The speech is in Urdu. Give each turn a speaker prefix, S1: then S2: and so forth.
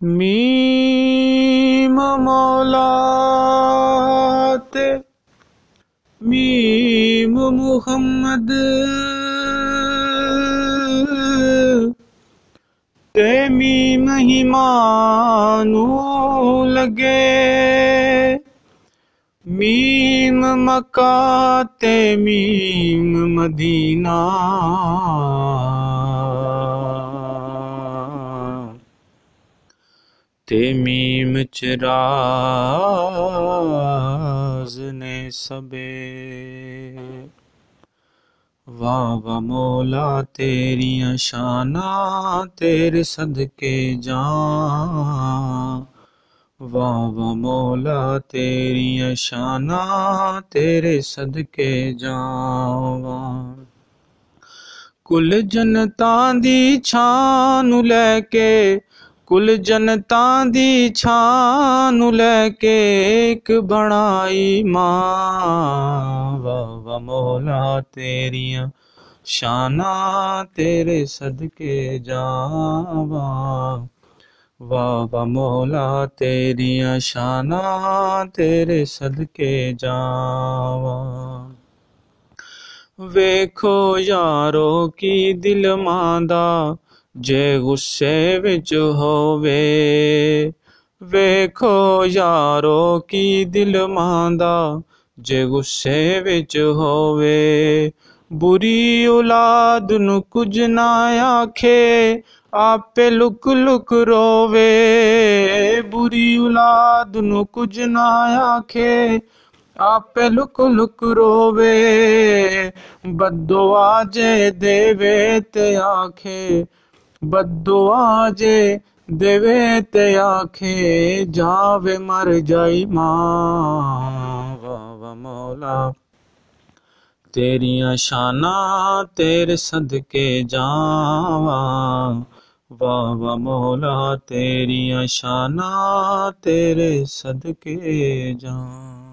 S1: میم مولا تے میم محمد، تے میم ہی مانو لگے۔ میم مکہ، تے میم مدینہ۔ تے میم چراز نے سبے۔ واہ واہ مولا، تیریاں شانہ تیرے صدقے جان۔ واہ واہ مولا، تیریاں شانہ تیرے صدقے جان۔ کل جنتاں دی چھان لے کے کل جنتاں دی چھان لے کے ایک بنائی ماں واہ مولا تیریاں شانہ تیرے صدقے جاواں واہ مولا تیریاں شانہ تیرے صدقے جاواں ویکھو یارو کی دل ماندا جے غصے وچ ہووے، ویکھو یارو کی دل ماندا۔ جے غصے وچ ہووے، بری اولاد نو کچھ نہ آکھے، آپے لک لک رووے۔ بری اولاد نو کچھ نہ آکھے، آپے لک لک رووے۔ بدعا جے دیوے تے آکھے۔ بدعا جے دیوے تے آکھے، جاوے مر جائی ماں، واہ مولا۔ تیریاں شانہ تیرے صدقے جاواں، واہ واہ مولا۔ تیریاں شانہ تیرے صدقے جاواں۔